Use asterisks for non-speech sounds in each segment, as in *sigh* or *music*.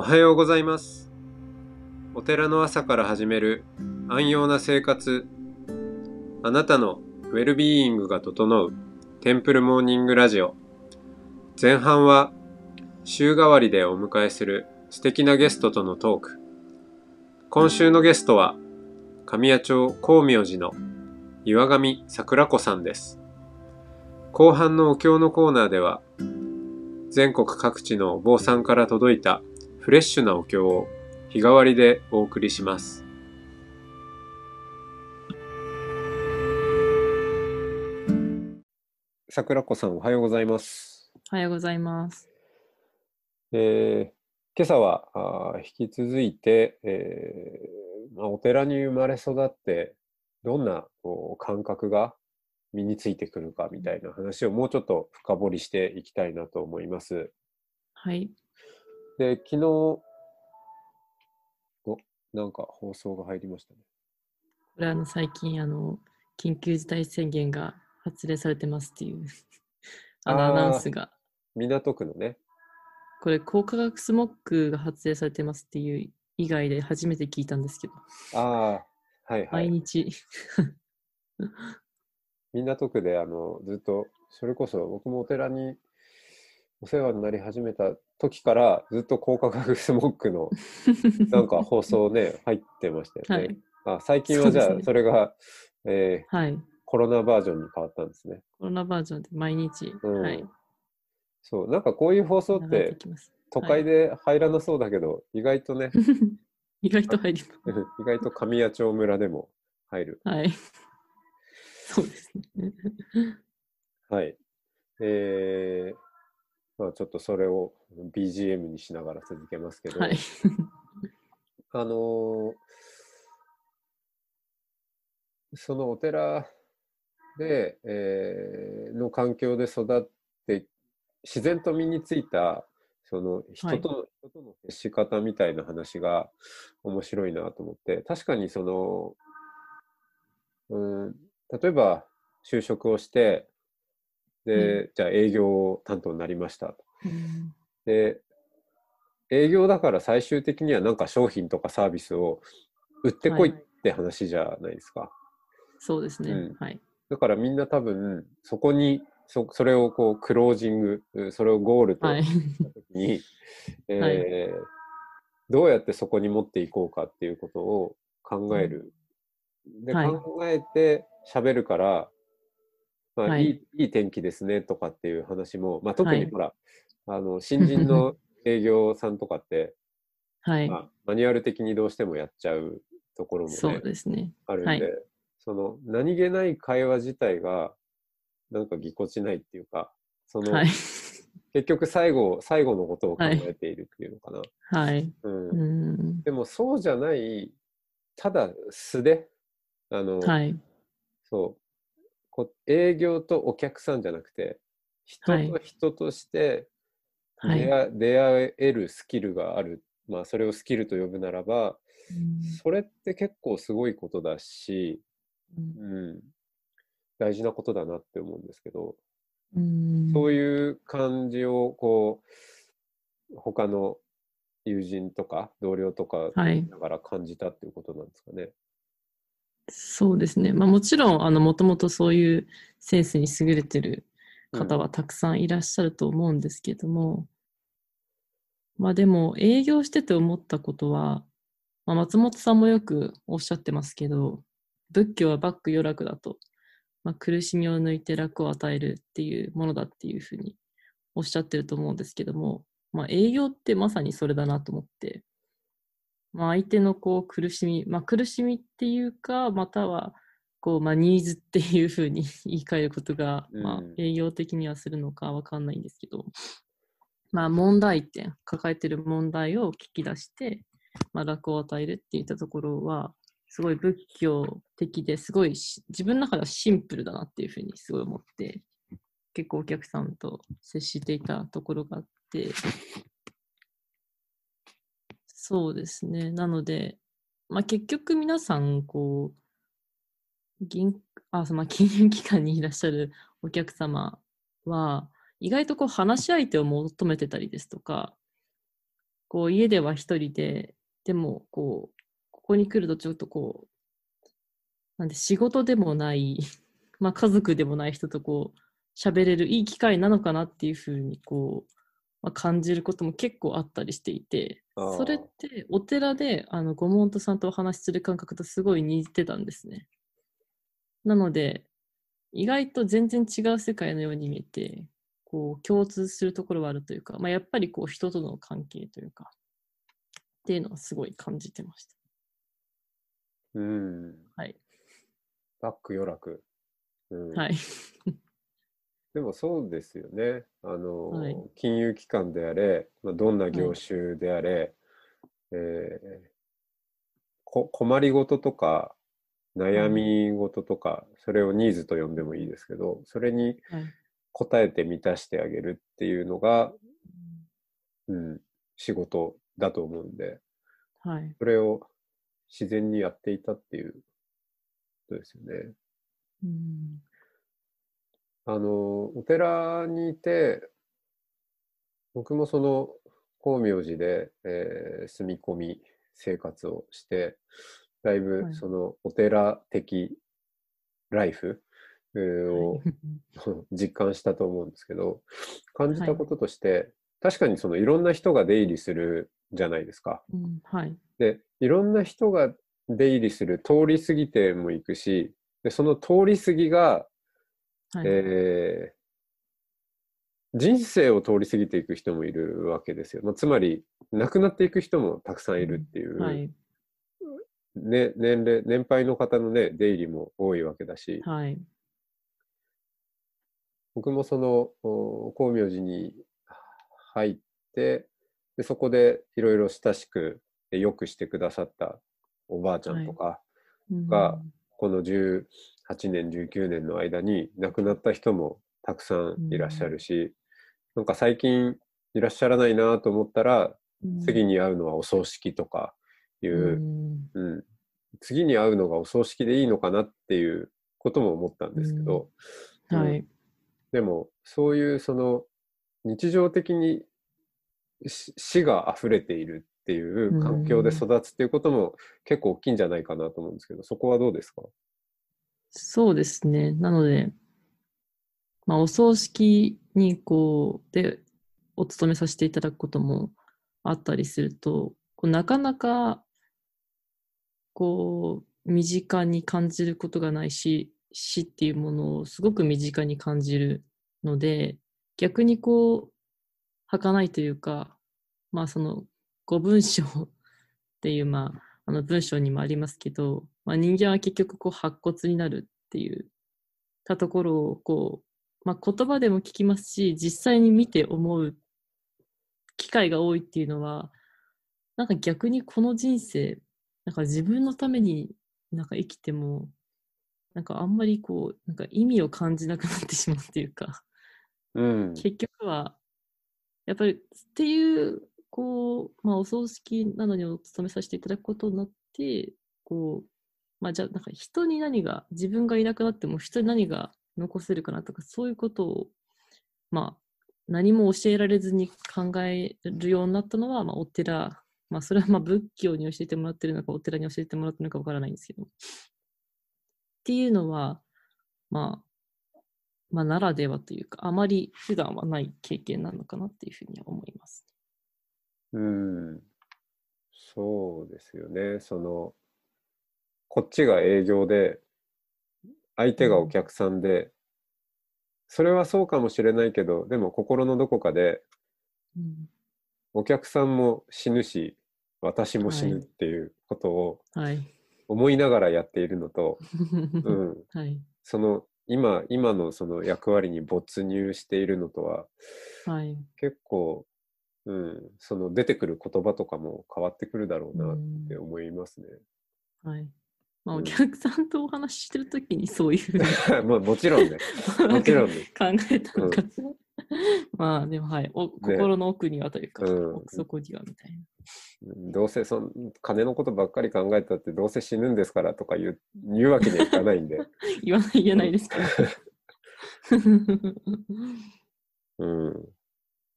おはようございます。お寺の朝から始める安養な生活。あなたのウェルビーイングが整うテンプルモーニングラジオ。前半は週替わりでお迎えする素敵なゲストとのトーク。今週のゲストは神谷町光明寺の岩上桜子さんです。後半のお経のコーナーでは全国各地のお坊さんから届いたフレッシュなお経を日替わりでお送りします。桜子さんおはようございます。おはようございます。えー今朝はあー引き続いて、えーまあ、お寺に生まれ育ってどんなこう感覚が身についてくるかみたいな話をもうちょっと深掘りしていきたいなと思います。はい。で、昨日、お、なんか放送が入りましたね。これあの最近あの緊急事態宣言が発令されてますっていう *laughs* あのアナウンスが港区のね。これ高化学スモッグが発令されてますっていう以外で初めて聞いたんですけど、ああ、はいはい。毎日 *laughs* 港区であのずっと、それこそ僕もお寺にお世話になり始めた時からずっと高化学スモッグの *laughs* なんか放送ね、入ってましたよね。はい。あ最近はじゃあそれが、えーはい。コロナバージョンに変わったんですね。コロナバージョンで毎日、うん。はい。そう、なんかこういう放送って都会で入らなそうだけど、意外とね、*laughs* 意外と入りま *laughs* 意外と神谷町村でも入る。すはい。そうですね。はい。えー、まあちょっとそれを BGM にしながら続けますけど、はい。*laughs* あのーそのお寺で、えーの環境で育って、自然と身についた、その人との、人との接し方みたいな話が面白いなと思って、確かにその、うん、例えば就職をして、で、じゃあ営業担当になりましたと。うん。で、営業だから最終的にはなんか商品とかサービスを売ってこいって話じゃないですか。そうですね、うん。はい。だからみんな多分そこにそそれをこうクロージング、うそれをゴールとはい。した時に、*laughs* えーはい。どうやってそこに持っていこうかっていうことを考える。で、はい。考えて喋るから、まあ、はい。い、いいい天気ですねとかっていう話も、まあ、特はい。にほら、あの新人の営業さんとかって、*laughs* はい、まあ、マニュアル的にどうしてもやっちゃうところもね、そうですね。あるんで、はいその何気ない会話自体がなんかぎこちないっていうか、その、はい。*laughs* 結局最後、最後のことを考はい。えているっていうのかな。はい。うん。うん。でもそうじゃない、ただ素で、あの、はい。そうこ、営業とお客さんじゃなくて、人はい。と人としてはい。出会,、えるスキルがある。まあ、それをスキルと呼ぶならば、うん。それって結構すごいことだし、うん。うん、大事なことだなって思うんですけど、うん。そういう感じをこう他の友人とか同僚とかはい。だから感じたっていうことなんですかね。そうですね。まあもちろん、あの、もともとそういうセンスに優れてる方うん。はたくさんいらっしゃると思うんですけども、まあでも、営業してて思ったことは、まあ、松本さんもよくおっしゃってますけど、仏教はバック余楽だと、まあ、苦しみを抜いて楽を与えるっていうものだっていうふうにおっしゃってると思うんですけども、まあ、営業ってまさにそれだなと思って、まあ、相手のこう苦しみ、まあ、苦しみっていうか、またはこう、まあ、ニーズっていうふうに *laughs* 言い換えることが、まあ的にはするのかわかんないんですけど、まあ、問題点、抱えてる問題を聞き出して、まあ、楽を与えるっていったところは、すごい仏教的ですごいし自分の中ではシンプルだなっていうふうにすごい思って、結構お客さんと接していたところがあって、そうですね。なので、まあ、結局皆さん、こう、銀あその金融機関にいらっしゃるお客様は、意外とこう話し相手を求めてたりですとか、こう家では一人で、でもこう、ここに来るとちょっとこう、なんで仕事でもない、*laughs* まあ家族でもない人とこう、喋れるいい機会なのかなっていうふうにこう、まあ、感じることも結構あったりしていて、それってお寺であのご門徒さんとお話しする感覚とすごい似てたんですね。なので、意外と全然違う世界のように見えて、こう共通するところはあるというか、まあ、やっぱりこう人との関係というか、っていうのはすごい感じてました。うん。はい。バック余楽。うん。はい。でもそうですよね。あの、はい金融機関であれ、まあ、どんな業種であれ、えーこ困りごととか悩み事とか、それをニーズと呼んでもいいですけど、それにはい。応えて満たしてあげるっていうのが、うん、仕事だと思うんで、はい。それを自然にやっていたっていうことですよね。うん。あの、お寺にいて、僕もその、光明寺で、えー住み込み生活をして、だいぶはいそのお寺的ライフえーを *laughs* 実感したと思うんですけど、感じたこととして、確かにそのいろんな人が出入りするじゃないですか。うんはい。で、いろんな人が出入りする通り過ぎても行くし、でその通り過ぎが、はい。えー人生を通り過ぎていく人もいるわけですよ。まあ、つまり、亡くなっていく人もたくさんいるっていう、はい。ね、年齢、年配の方のね、出入りも多いわけだし、はい。僕もその、お光明寺に入って、でそこでいろいろ親しく、でよくしてくださったおばあちゃんとか、うんがこの18年、19年の間に亡くなった人もたくさんいらっしゃるし、なんか最近いらっしゃらないなと思ったら、うん。次に会うのはお葬式とかいう、うん。うん。次に会うのがお葬式でいいのかなっていうことも思ったんですけど、うん。はい。でもそういうその日常的に死死が溢れているっていう環境で育つっていうことも結構大きいんじゃないかなと思うんですけど、そこはどうですか？そうですね。なので、まあ、お葬式にこう、で、お勤めさせていただくこともあったりすると、こうなかなか、こう、身近に感じることがないし、死っていうものをすごく身近に感じるので、逆にこう、儚いというか、まあその、五文章っていう、まあ、あの文章にもありますけど、まあ、人間は結局こう白骨になるっていうたところをこう、まあ、言葉でも聞きますし実際に見て思う機会が多いっていうのはなんか逆にこの人生なんか自分のためになんか生きてもなんかあんまりこうなんか意味を感じなくなってしまうっていうかうん。結局はやっぱりっていうこう、まあ、お葬式などにお勤めさせていただくことになってこう、まあ、じゃあなんか人に何が自分がいなくなっても人に何が残せるかなとかそういうことをまあ何も教えられずに考えるようになったのは、まあ、お寺まあそれはまあ仏教に教えてもらってるのかお寺に教えてもらってるのかわからないんですけどっていうのはまあまあ、ならではというか、あまり普段はない経験なのかなっていうふうには思います。うん。そうですよね。その、こっちが営業で、相手がお客さんで、それはそうかもしれないけど、でも心のどこかで、うん、お客さんも死ぬし、私も死ぬはいっていうことをはい。思いながらやっているのと、*laughs* うん、はい。その今、今のその役割に没入しているのとは、はい。結構、うん、その出てくる言葉とかも変わってくるだろうなって思いますね。はい。まあ、うんお客さんとお話ししてるときにそういうふうに *laughs* まあもちろんね。もちろんね。*laughs* 考えたのかしら。*laughs* まあ、でもはい。お心の奥にはというか、うん奥底にはみたいな。どうせそん金のことばっかり考えたってどうせ死ぬんですからとか言う言うわけにはいかないんで。言わない、言えないですけど。うん。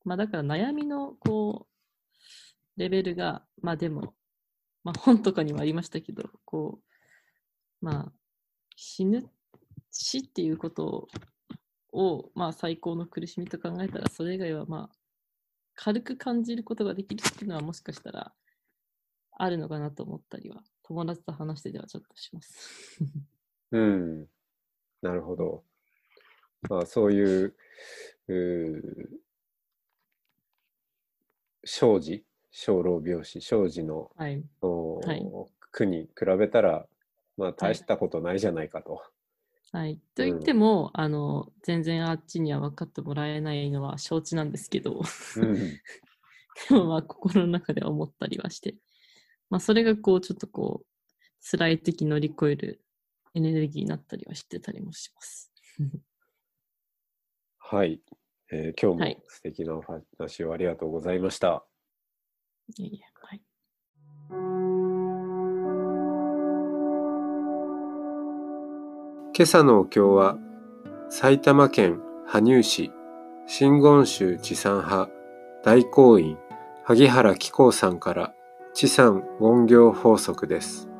まあだから悩みのこうレベルが、まあでも、まあ本とかにもありましたけど、こう、まあ、死ぬ、死っていうことを、まあ最高の苦しみと考えたら、それ以外はまあ、軽く感じることができるっていうのはもしかしたらあるのかなと思ったりは、友達と話してではちょっとします。うん。なるほど。まあ、そういう、う生児、小老病死、生児のはい。おはい区に比べたら、まあ、大したことないじゃないかと。はい。と言っても、あの、全然あっちには分かってもらえないのは承知なんですけど、うん。*laughs* でもまあ心の中では思ったりはして、まあそれがこうちょっとこう辛い時乗り越えるエネルギーになったりはしてたりもします。*laughs* はい。えー今日はいも素敵なお話をありがとうございました。いえいえはい。今朝のお経は埼玉県羽生市真言宗地産派大公院萩原紀光さんから地産言行法則です。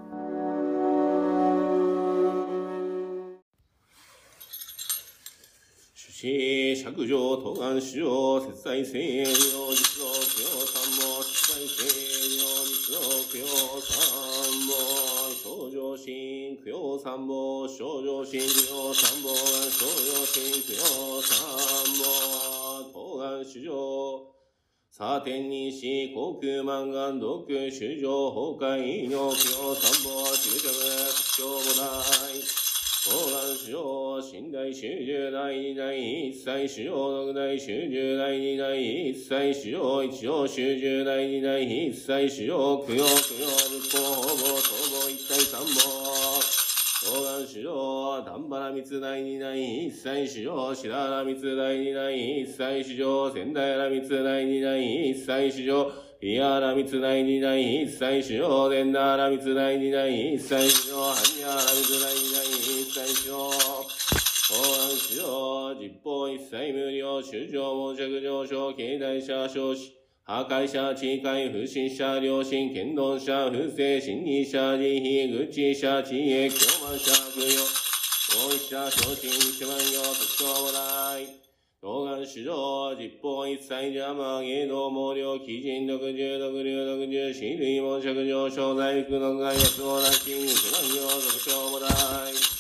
主子、釈上、東岸主上、節財聖領、実道、供養三も、節財聖領、実道、供養三も、少女心、供養三も、少女心、供養三も、少女心、供養三も、東岸主上、サーテンにし、航空満願、毒、主上、崩壊、尿、供養三も、中着、屈強母大、東岸主上、寝台主十代二代一切主上六代主十代二代一切主上一上主十代二代一切主上供養供養仏法法母総合一体三母東岸主上、丹原密代二代一切主上白原密代二代一切主上仙台原密代二代一切主上ピアラ密大二代一切主要伝ダラ密大二代一切主要ハニアラ密大二代一安主要実法一切無料主上申着上昇経済者少子破壊者、地界、不審者、良心、剣道者、不正、心理者、慈悲、愚痴者、知恵、狂慢者、不要、大石者、昇進、一万行、特徴もない。東岸主上、実法一切邪魔、芸道、毛量、基人、独重、独流、独重、死類、門尺上昇、大福の害、安をなし、一万行、特徴もない。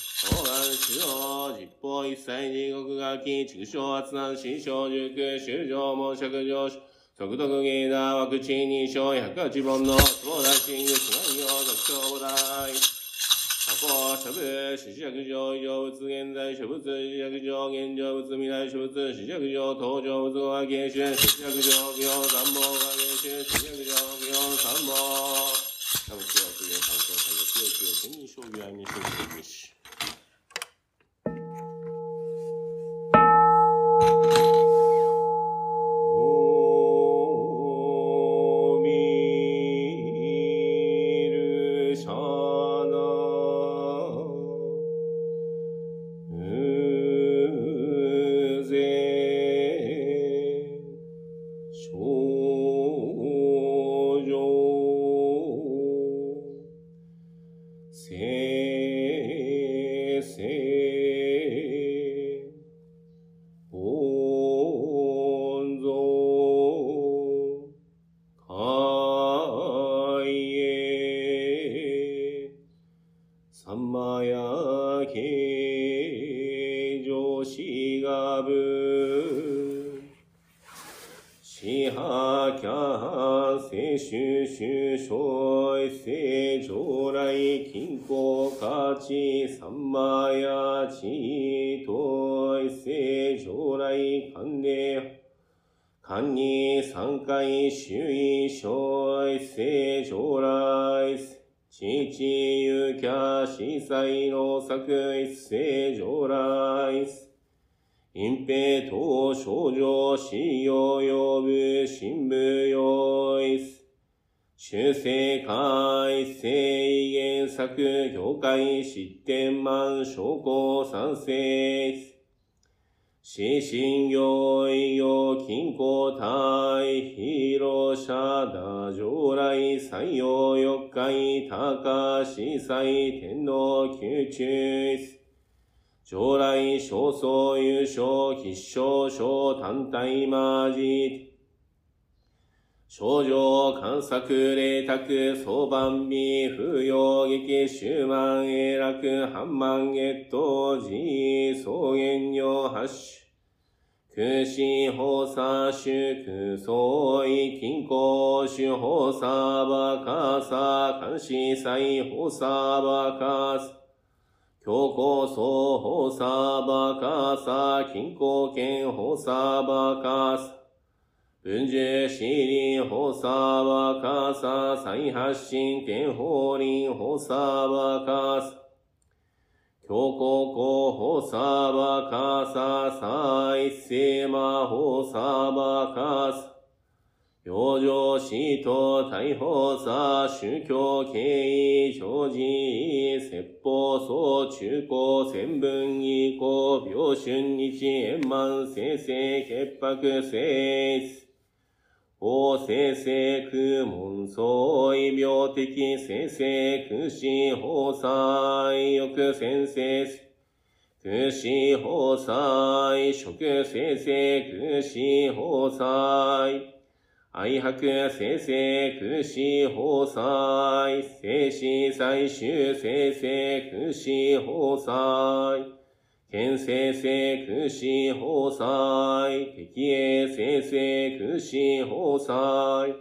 主上、実法一切地獄がき、畜生、圧難、死生、塾、修上、門尺上昇、速読芸だ、ワクチン認証、百八本の、相談シング、一万行、特徴もない。過去、諸部、死尺上、異常物、現在、諸物、死尺上、現状物、未来、諸物、死尺上、登場物、は芸春、死尺上、行、三本、は芸春、死尺上、行、三本。多分、今日は次の参考作業、強い強い、天人将棋、愛に将棋、にし。三回周囲小一世将来父ゆきゃ司祭の作一世将来隠蔽等少女死を呼ぶ新聞用意修正会正原作業界失点満証拠賛成死神行医業金庫体広社打上来採用四回高司祭天皇宮中将来少総優勝必勝小単体マジ症状観察霊卓相番美風揚劇終満永楽半万月頭寺草原用八種空心法差主空相違金庫主法差バカサ監視祭法差バカサ強行総法差バカサ金庫権法差バカサ文殊死輪法差バカサ再発進権法輪法差バカサ強行候補サーバカササイセマホサバカサ養生死と逮捕さ宗教経緯常時説法総中高千分以降病春日円満生成潔白生法生成空門相異病的生成空死法祭欲先生空死法祭食生成空死法祭愛白生成空死法祭生死最終生成空死法祭県生成空死法祭、敵営生成空死法祭、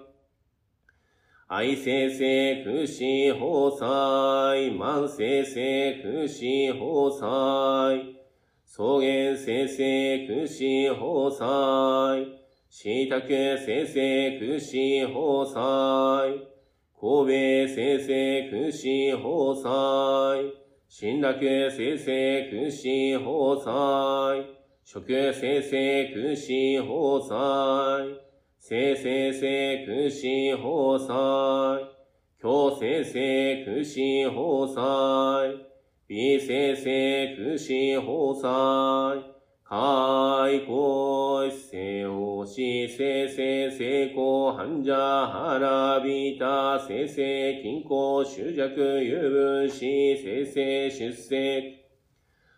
愛生成空死法祭、万生成空死法祭、草原生成空死法祭、椎茸生成空死法祭、神戸生成空死法祭、信楽生成空死法祭、食生成空死法祭、生生成空死法祭、教生成空死法祭、美生成空死法祭、開口一世をし、生成成功、繁者、腹びた、生成、均衡、執着、有分子、生成、出世、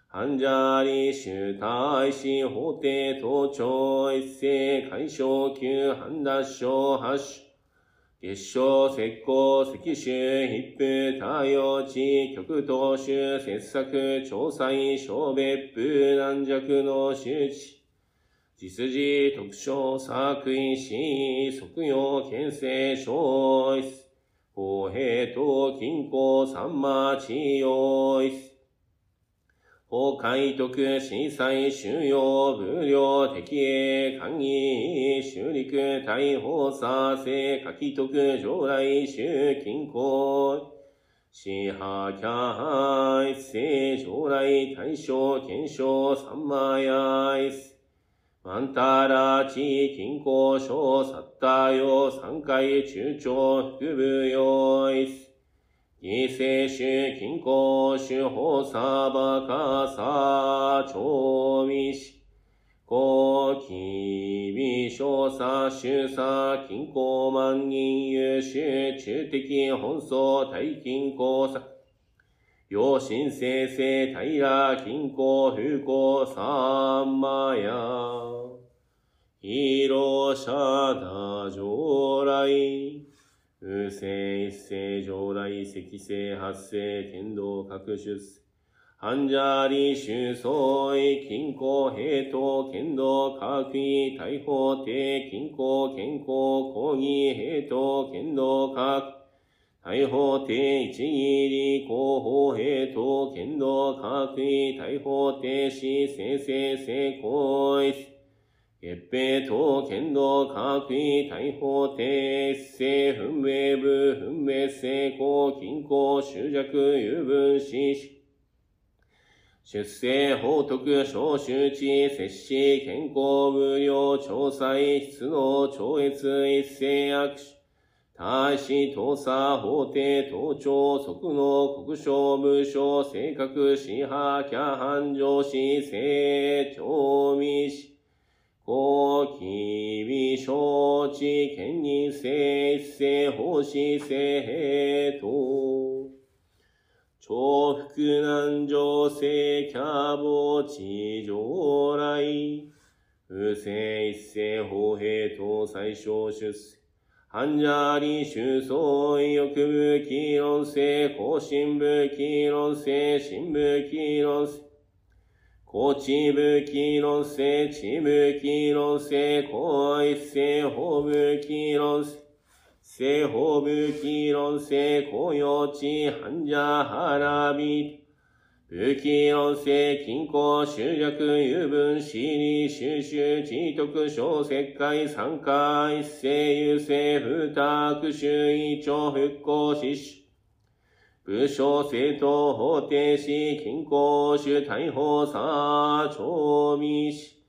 繁者理主大使、法廷、盗聴、一世、解消、級、判脱症、発種、月賞、石膏、石州、筆布、太陽地、極東州、切削、調査員、小別府、軟弱の周知、実事、特徴、作為、死、即用、県政、小一、公平等、均衡、三馬、地用一、法海徳、震災、収容、無料、敵営、官議、修陸、大法、佐世、書き徳、上来、修、均衡、支派、キャ一世、上来、大正、検証、三馬やいす。マンタラチ、均衡、小、サッタヨ、三回、中長、副部用いす。異性種、均衡、種、法、サバカ、サ、調味し、高気、微小差、周差、均衡、万人、優秀、中的、本草、大均衡、差、陽神生成、平、均衡、風光、三マヤ、広社、打上来、風星一世上来赤星発生天道各出世。半者理修相違均衡平等剣道各位大法定均衡健康講義平等剣道各大法定一義理広報平等剣道各位大法定死生成成功一月平等剣道各位大法定生分明部分明成功均衡執着有分子出生、法徳、小周知、摂氏、健康、無料、調査、質能、超越、一斉握手。大使、盗査、法廷、盗聴、即能、国省、無償、正確、支派、キャハン、上司、正、調味、地兼任性一世奉仕性平等。重複難情性キャボ地上来。不正一世法平等最小出世。半者理収相意欲部議論性、更新部議論性、新部議論性。こちぶきろせ、ちぶきろせ、こいせ、ほぶきろせ、せほぶきろせ、こよち、はんじゃはらび、ぶきろせ、きんこ、しゅうじゃく、ゆぶん、しり、しゅうしゅう、ちいとく、しょうせっかい、さんかい、せ、ゆせ、ふたくしゅう、いちょう、ふっこ、ししゅ。う、武将、政党、法定し、均衡、主、大法、さ、長民し。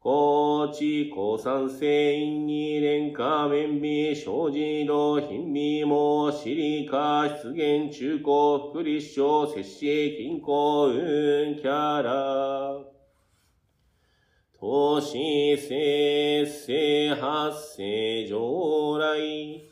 高知、高山性、因に、廉価、面美、小児道、貧美も、私利化、出現、中高、福利省、摂氏、均衡、運、キャラ。投資、生、生、発生、上来。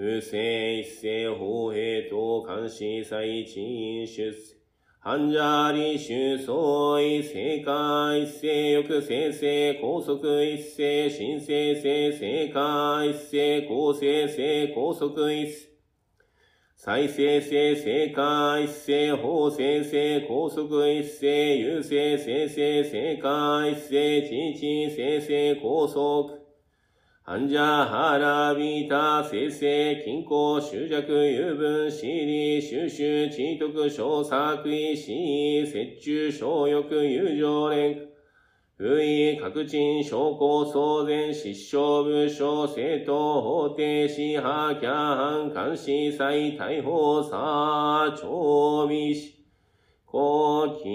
不正、一世、法平等、監視、最賃、出世。半者理収相違、正解、一世欲、生成、高速、一世、新生成、正解、一世、公正性、高速、一世。再生性、正解、一世、法生成、高速、一世、優勢、生成、正解、一世、知知、生成、高速。半者腹びた、生成、均衡、執着、油分、私利、収集、知徳、小作為、死、折衷、小欲、友情連。不意、確陳、証拠、騒然、失笑、武将、政党、法定、支派、キャン、監視、再逮捕、さ、調備し。高気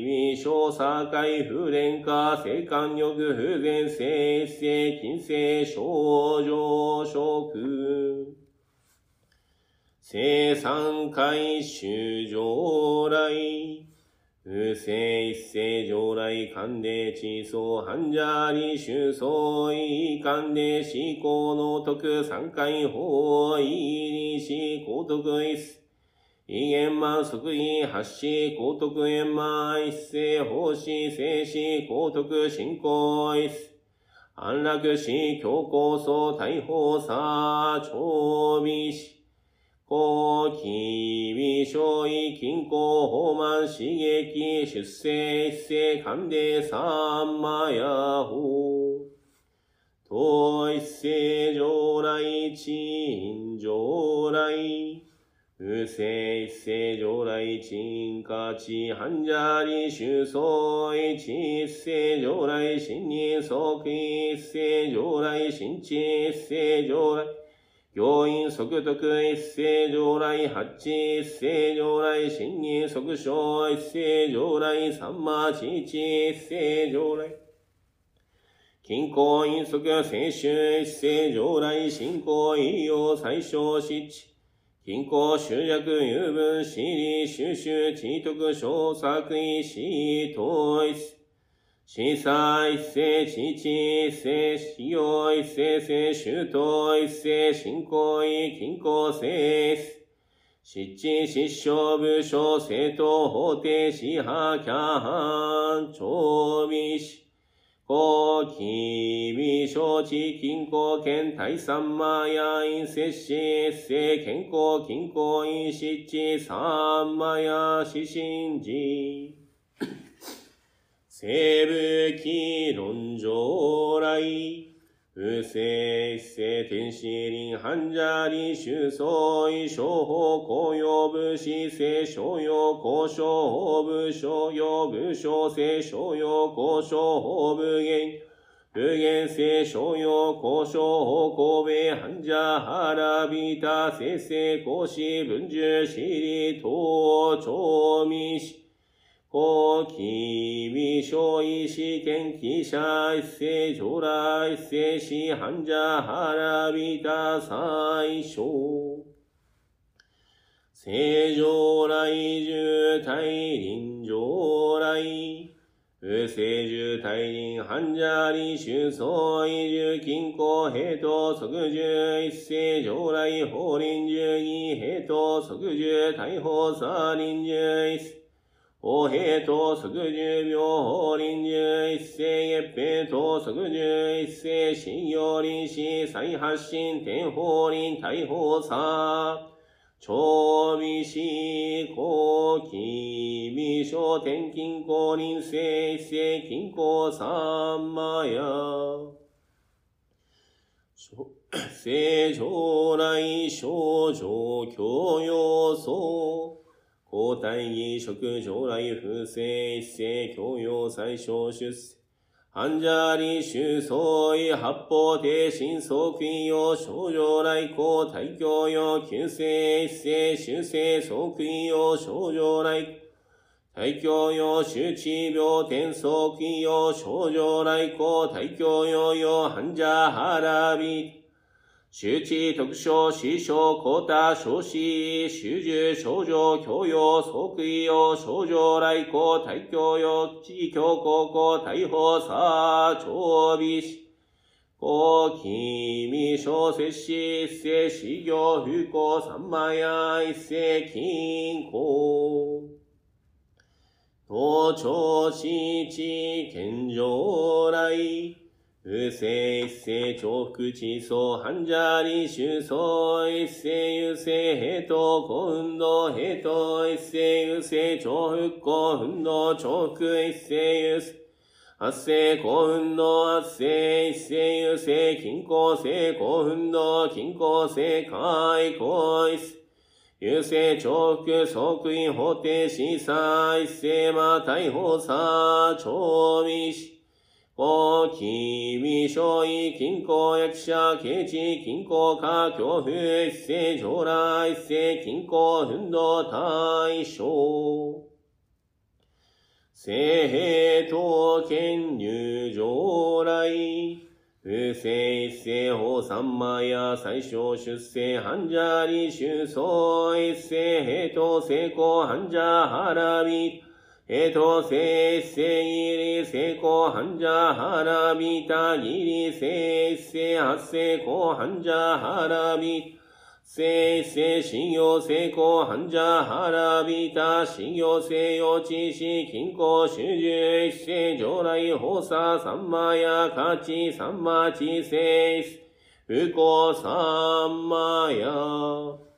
微小社会不連化、性感欲不全性一世、金星症状食。生産回収上来。不正一世上来勘で地層半者理収相違勘で思考の徳三回法意理思高徳一世。異言満即位発し、高徳円満一世奉仕静止高徳進行一世。安楽死強行層大法さ、長美し。高気微小意均衡法満刺激出世一世勘で三魔ヤ法。統一世上来鎮上来。不正一世上来鎮下地半者理収相違地一世上来新任即一世上来新地一世上来行員即徳一世上来八一世上来新任即小一世上来三魔地一世上来均衡因即聖衆一世上来信仰医療最小失地均衡、集約、油分、私利、収集、知徳、小作為、死、統一。司祭一世、知知一世、使用一世、世、周到一世、信仰意、均衡性失地、失笑、武将、政党、法定、支派、キャハン、長美し。こきびしょうちきんこうけんたいさんまやいんせしせけんこうきんこういんしちさんまやししんじ。せぶきろんじょうらい。不正一世天使林半者理収相違小法公用武士聖商用交渉法部商用武将聖商用交渉法部言無限性商用交渉法神戸半者腹びた生成講師文殊私利等調味し高気微小意試験記者一世上来一世死半者腹びた最小。正常来重大臨上来。不正住大人、半者理修相違住均衡平等即住一世上来法輪住義平等即住大法差輪住一世法平等即住病法輪住一世月平等即住一世信用臨死再発進天法輪大法差長美子公金美少天金公臨世世金公三魔や。正常来少女教養層。交代儀職将来不正一世教養最小出世。患者理修相違八方定心即位用少女来校大教用旧世一世修正即位用少女来大教用周知病天即位用少女来校大教用用患者腹び周知特徴師匠高田少子修樹少女教養即位用少女来校大教用地教高校大法差長美師。高君小摂氏一世修行不幸三万や一世金庫東朝地地健常来。不正一世重複地層患者理修層一世優勢平等幸運動平等一世優勢重複幸運動重複一世優勢発生幸運動発生一世優勢均衡性幸運動均衡性開口一世優勢重複即位法定審査一世ま逮捕差長美お、きび、しょうい、きんこ、やきしゃ、けち、きんこ、か、きょうふ、えっせ、じょうら、いっせ、きんこ、ふんど、たいしょう。せ、へ、と、けん、にゅ、じょうらい。うせ、いっせ、ほ、さんまや、さいしょう、しゅっせ、はんじゃり、しゅ、そう、えっせ、へ、と、せ、こ、はんじゃ、はらび。えとせっせいりせこはんじゃはらびたぎりせっせはっせこはんじゃはらびせいせいしよせこはんじゃはらびたしんよせよちしきんこしゅじゅいせじょうらいほささんまやかちさんまちせいすうこさんまや。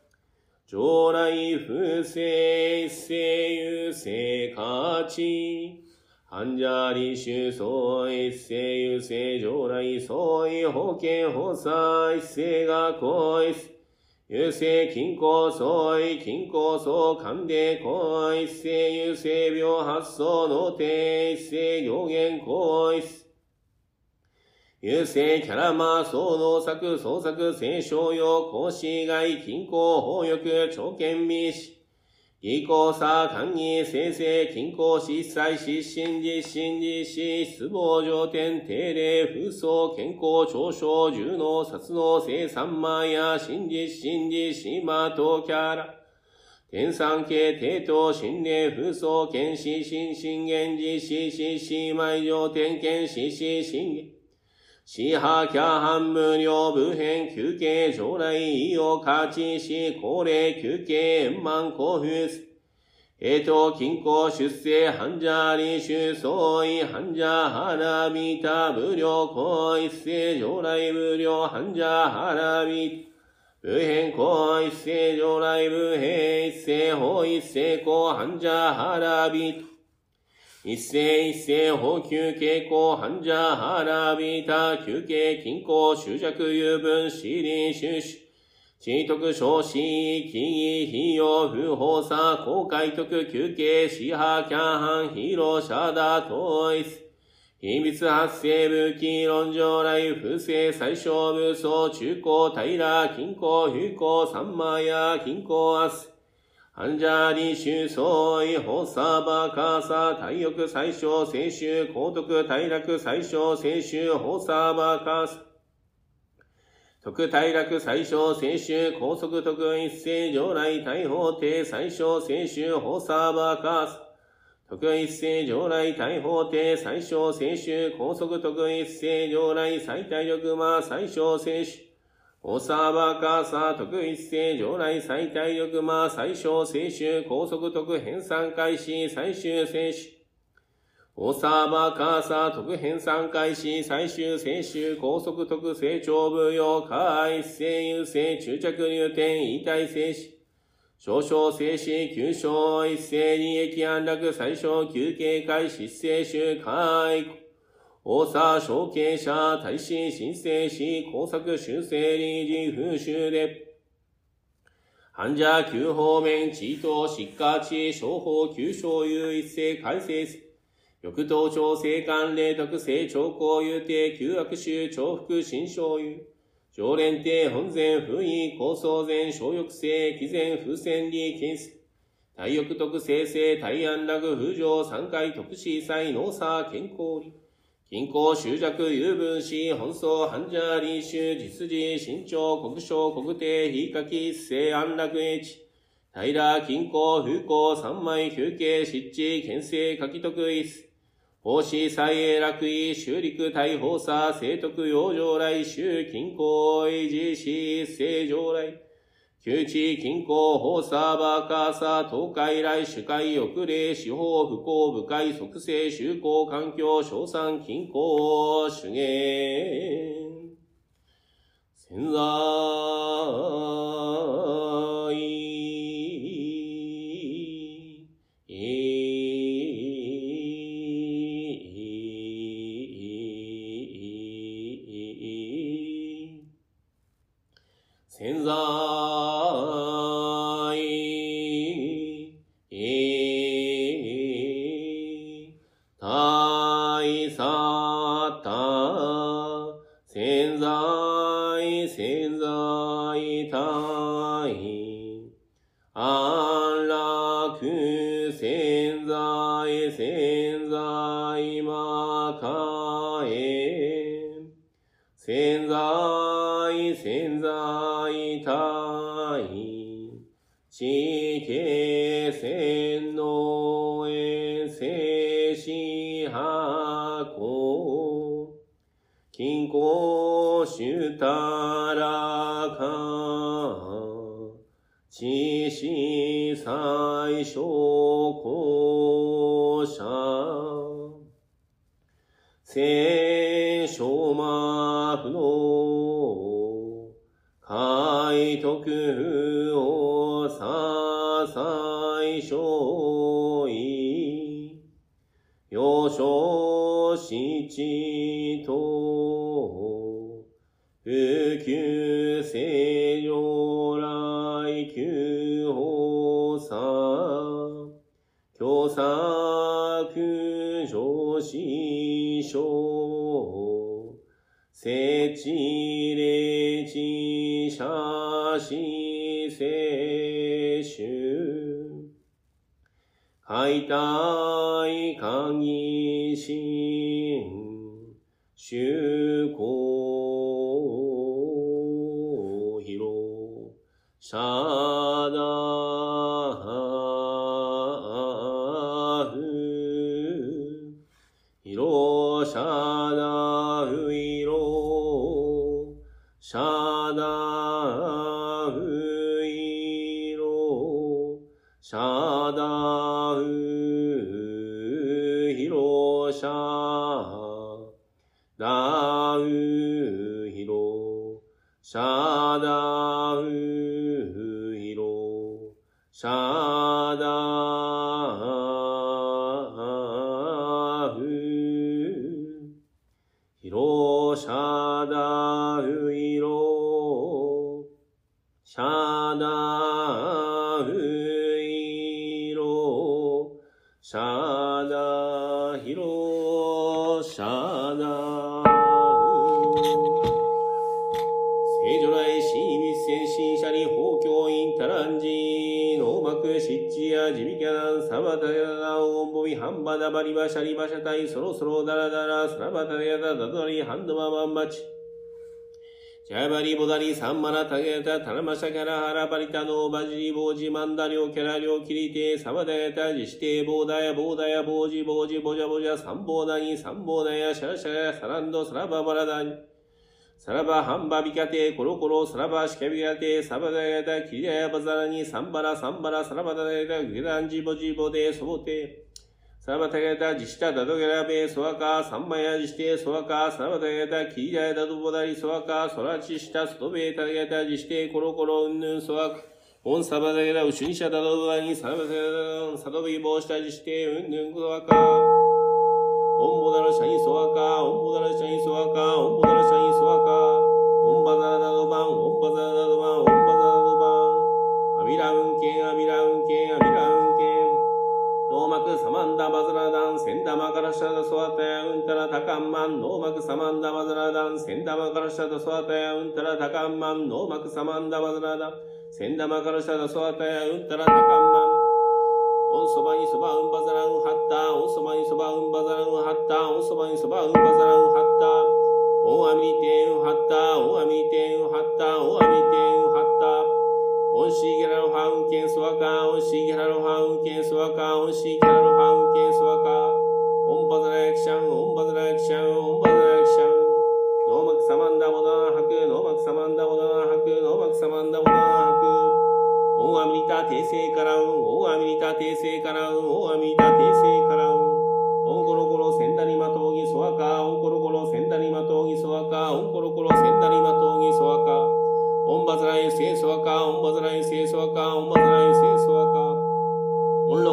将来不正世優勢価値。患者理修相一世優勢将来相違保険補佐一世が行一優勢均衡相違均衡相関で行一世優勢病発想の定一世行言行一優勢キャラマー総能作創作聖商用講師外均衡法欲長剣密使技巧差官議生成均衡失災失神実神実施失望上天定例風葬健康長所重能殺能生産万や真実真実シマとキャラ天産系帝都心霊風葬剣士心信玄実施死死埋上天剣死死信玄死破キャハン無料部編休憩将来意を勝ちし高齢休憩円満交付す。平等均衡出世患者理修相違患者腹びた無料行一世将来無料患者腹び部編行一世将来部編一世法一世行患者腹び一世一世補給傾向患者腹びた休憩均衡執着油分死理収支知徳少子、記憶、費用、不法さ、公開徳、休憩、死破、キャンハン、ヒーロー、シャダ、統一。秘密発生武器、論上来、不正、最小武装、中高、平、均衡、不幸、三万や、均衡、明日。患者理修相違法サーバーカーサー体欲最小聖集高徳体楽最小聖集法サーバーカーサ徳体楽最小聖集高速徳一世上来大法廷最小聖集法サーバーカーサ特一世上来大法廷最小聖主高速特一世上来最大力魔最小聖主おさばかさ特一世上来最大力魔最小聖主高速特編纂開始最終聖主おさばかさ特編纂開始最終聖主高速特成長部用下一世優勢中着入点異体聖主少々静止、急所、一斉に益安楽、最小、休憩会、失勢集、会、大佐、承継者、大使、申請し、工作、修正、理事、風習で、患者、旧方面、地等、疾患地、商法、旧所有、一斉、改正す。欲頭調整官、霊徳、成長校、有定、旧悪臭、重複、新所有。常連帝本前不意高層前小翼性毅前風船利金ス大翼徳生成大安楽風上三回特使祭農差健康理均衡執着有分子本草患者臨終実事新潮国章国定非書き生安楽英知平均衡風光三枚休憩湿地県政書き徳一法師祭永楽位、修陸大法差、聖徳養生来、修近郊維持し、聖上来、旧地近郊法サー、バーカーサー、東海来、主海、翼霊、司法、不幸、部会、促成、修行、環境、賞賛、近郊、主言。潜在大佐たらか知識最小公社聖書マフの海徳をさ最小意幼少七と普及聖如来旧法さ教作上司書聖地霊地写真聖集解体鍵心修行 sada ババリバシャリバシャタイそろそろダラダラスラバタヤダダドリハンドママンバチジャバリボダリサンマラタゲタタラマシャキャラハラパリタノバジリボジマンダリョキャラリョキリテサバダヤタジシテボーダヤボーダヤボージボージボジャボジャサンボーダニサンボーダヤシャシャヤサランドサラババラダニ。サラバハンバビカテコロコロサラバシカビカテサバダヤタキリヤバザラニサンバラサンバラサラバダヤタグランジボジボデソボテ。サバタゲタジシタダドゲラベソワカサンマヤジシテソワカサバタゲタキリヤダドボダリソワカソラチシタストベタゲタジシテ、コロコロ、ウンヌン、ソワカ、オンサバタゲタ、ウシュニシャダドボダリ、サバタゲタ、サドビボシタジシテ、ウンヌン、ソワカ、オンボダラシャイソワカ、オンボダラシャイソワカ、オンボダラシャイソワカ、オンバザラダドバン、オンバザラダドバン、オンバザラダドバン、アミラウンケン、アミラウンケン、アミラウンケン。ノーマクサマンダバズラダンセンダマカラシャダソワタヤウンタラタカンマンノーマクサマンダバズラダンセンダマカラシャダソワタヤウンタラタカンマンノーマクサマンダバズラダンセンダマカラシャダソワタヤウンタラタカンマンオンそばにそばうんばざらんはったオンそばにそばうんばざらんはったオンそばにそばうんばざらんはったオンアミテンはったオンアミテンはったオンアミテンはったオンシーゲラロハウンケンソソ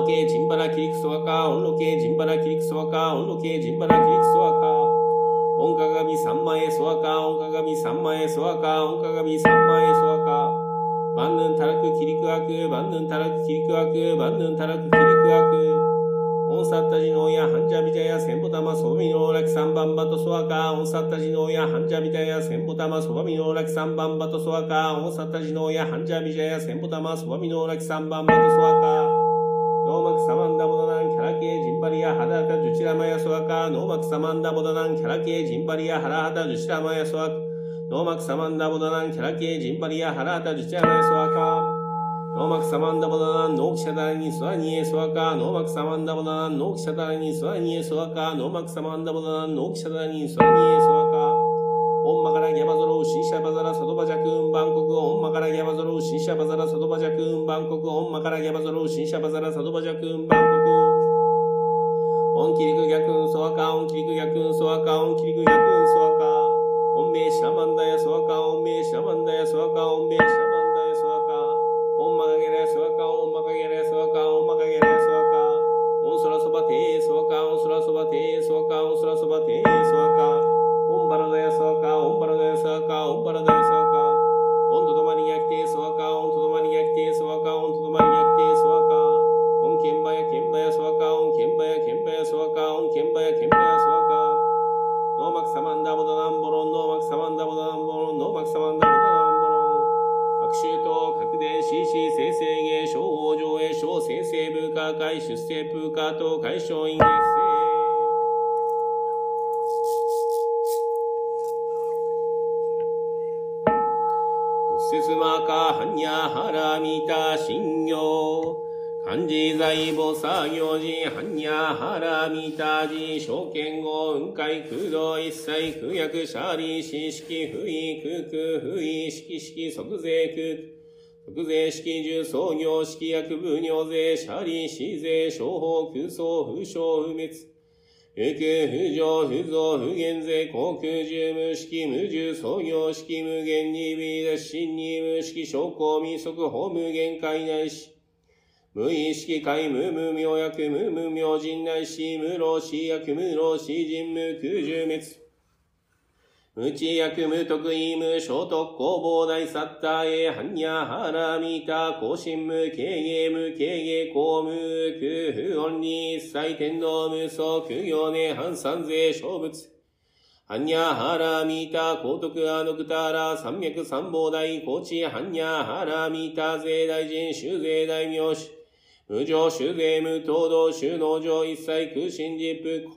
オンロケジンバラキリクソワカオンロケジンバラキリクソワカオンロケジンバラキリクソワカオンカガビサンマエソワカオンカガビサンマエソワカオンカガビサンマエソワカバンヌンタラクキリクアクバンヌンタラクキリクアクバンヌンタラクキリクアクオンサッタジノーヤハンジャビジャヤセンボタマソバミノーラキサンバンバトソワカオンサッタジノーヤハンジャビジャヤセンボタマソバミノーラキサンバンバトソワカオンサッタジノーヤハンジャビジャヤセンボタマソバミノーラキサンバンバトソワカノーマクサマンダボダナンキャラケージンバリアハダカジュチラマヤソワカノーマクサマンダボダナンキャラケージンバリアハラハダジュチラマヤソワカノーマクサマンダボダナンキャラケージンバリアハラハダジュチラマヤソワカノーマクサマンダボダナンノーキシャダラニスワニエソワカノーマクサマンダボダナンノーキシャダラニスワニエソワカノーマクサマンダボダナンノーキシャダラニスワニエソワカ。オンマカラギャバゾロウシシャバザラサドバジャクンバンコクオンマカラギャバゾロウシシャバザラサドバジャクンバンコクオンマカラギャバゾロウシンシャバザラサドバジャクンバンコク。オンキリク逆運ソワカオンキリク逆運ソワカオンキリク逆運ソワカオンメイシャマンダヤソワカオンメシャマンダヤソワカオンメシャ漢字財母作業時、般若原見た字、証券後、雲海空洞一切、空薬シャリ、四式不意、空空不意、式式即税空、特税式重創業式薬部尿税、シャリ、死税、商法空想、風商不滅。不空、不上、不増、不減税、航空重無式、無重、創業式、無限に微脱、真に無式、証拠、未速、法無限界内し。無意識界無無明薬無無明人内死無老死薬無老死人無空十滅。無知薬無徳意無聖徳工房大サッターエハンヤハラミタ更新無経営無経営公無空不音に一切天道無双苦行ね反三税小物。ハンニャハラミータ、高徳アノクタラ、三脈三宝大、高知ハンニャハラミータ、税大臣、修税大名士。無常修税無東道修農上一切空心実父。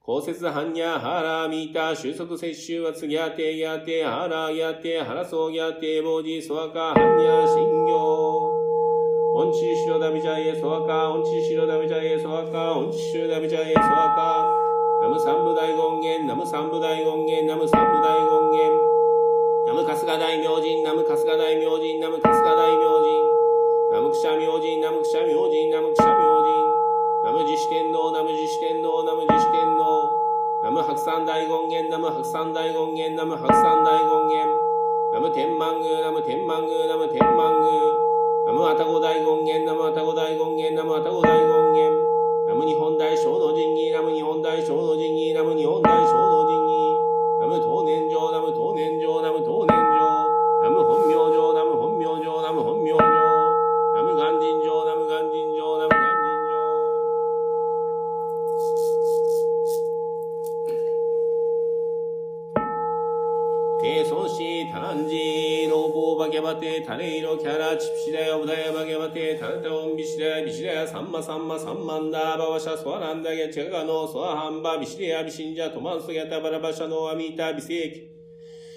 公設般若腹見た収束摂取は次やてやて腹やて腹そうやて坊主そわか般若心行音痴白ダビジャイエソワカ、音痴白ダビジャイエソワカ、音痴白ダビジャイエソワカ。ナム三部大権現、ナム三部大権現、ナム三部大権現。ナム春日大明神、ナム春日大明神、ナム春日大明神。ナムクシャ明神、ナムクシャ明神、ナムクシャ明神。ナム自主天皇、ナム自主天皇、ナム自主天皇。ナム白山大権現、ナム白山大権現、ナム白山大権現。ナム天満宮、ナム天満宮、ナム天満宮。ナムアタゴ大権現、ナムアタゴ大権現、ナムアタゴ大権現。ナム日本大小の神儀、ナム日本大小の神儀、ナム日本大小の神儀。ナム当年上、ナム当サンマサンマンダーバワシャソアランダギャチャガノソアハンバビシデヤビシンジャトマンソギャタバラバシャノアミタビセーキ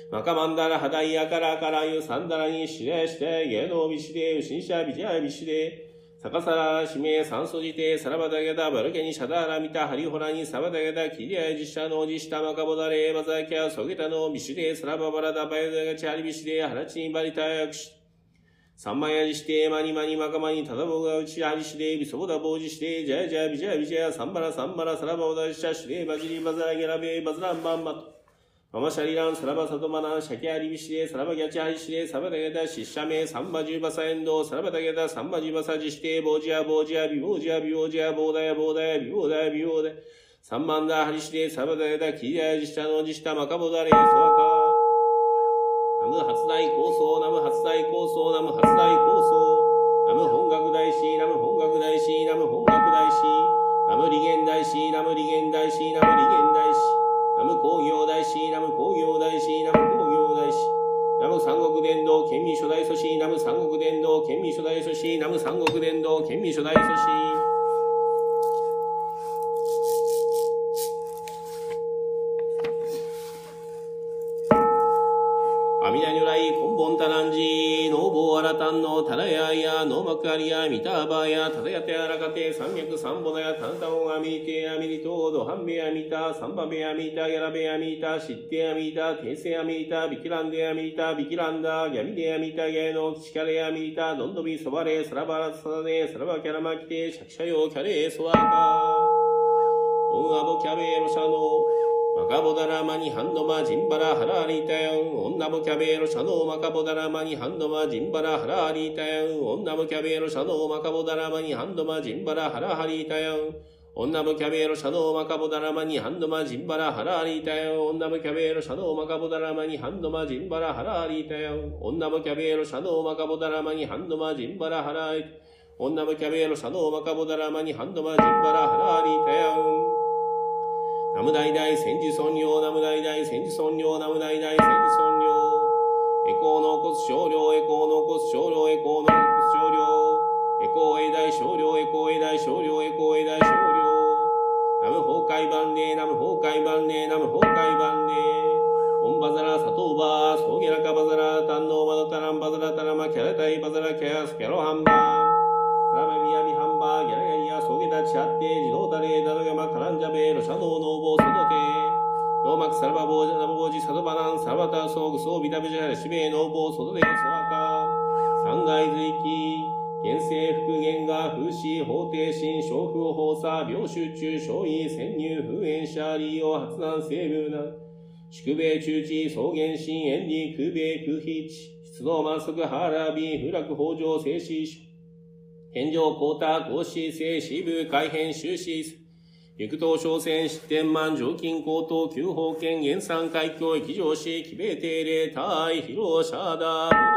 マカマンダラハダイヤカラカラユサンダラにシレシテゲノビシデウシンシャビジャビシデサカサラシメサンソジテサラバダゲダバルケニシャダラミタハリホラニサバダゲダキリアジシャノジシタマカボダレバザキャソゲタノビシデサラババラダバヤダガチャリビシデハラチンバリタヤクシサンマヤジシテマニマニマカマニタダボガウチハリシデビソボダボジシテジャジャビジャビジャサンバラサンバラサラバオダシャシレバジリバザゲラベバズランバンバトママシャリラン、サラバサトマナン、シャキアリビシレ、サラバギャチハリシレ、サバダゲダ、シッシャメ、サンバジュバサエンド、サラバダゲダ、サンバジュバサジシテ、ボジア、ボジア、ビボジア、ビボジア、ボーダヤ、ボーダヤ、ビボーダヤ、ビボーダヤ、サンバンダハリシレ、サバダゲダ、キリアジシタノジシタ、マカボダレ、ソワカ。ナム発大構想、ナム発大構想、ナム発大構想。ナム本学大師、ナム本学大師、ナム本学大師。ナム利元大師、ナム利元大師、ナム利元大師。ナム工業大師、ナム工業大師、ナム工業大師。ナム三国伝道、県民初代祖師、ナム三国伝道、県民初代祖師、ナム三国伝道、県民初代祖師。クアリア、ミターバーや、タダヤテアラカテ、三脈三ボナや、タンタオンアミテアミリトード、ハンベアミタ、サンバベアミタ、ギャラベアミタ、シッテアミタ、テイセアミタ、ビキランデアミタ、ビキランダ、ギャミデアミタ、ギャノ、キチカレアミタ、ドンドビソバレ、サラバラサダネ、サラバキャラマキテ、シャキシャヨ、キャレ、ソワカ。オンアボキャベロシャノ、カボダラマニハンドマジンバラハラリタヤン、女もキャベロシャノマカボダラマニハンドマジンバラハラリタヤン、女もキャベロシャノマカボダラマニハンドマジンバラハラハリタヤン、女もキャベロシャノマカボダラマニハンドマジンバラハラリタヤン、女もキャベロシャノマカボダラマニハンドマジンバラハラリタヤン、女もキャベロシャノマカボダラマニハンドマジンバラハラリタヤン、女もキャベロシャノマカボダラマニハンドマジンバラハラリタヤン、ナムダイダイ戦時尊領、ナムダイダイ戦時尊領、ナムダイダイ戦時尊領。エコーの骨少量、エコーの骨少量、エコーの骨少量。エコーエ大少量、エコーエ大少量、エコーエ大少量。ナム崩壊万礼、ナム崩壊万礼、ナム崩壊万礼。オンバザラ、サトーバー、ソゲラカバザラ、タンノーマドタランバザラタラマ、キャラタイバザラ、キャラス、キャロハンバー。ラメミヤミハンバー、ギャラヤイヤ、ソゲタチハッテ、ジノータレ、ダノヤマ、カランジャベ、ロシャノーノーボー、ソドテ。ノーマクサラバボージャナボボジサドバナンサラバタソーグソービタビジャラシベノーボーソドデソワカ三階随記現世復元が風刺法定心小風法差病集中小位潜入封炎者利用発難成分な宿米中地草原心炎に空米空飛地出動満足ハラビ不落北条静止返上高太高子静止部改変終止陸東商船失点満常勤高等旧法権原産海峡域上市、規米定例対広社だ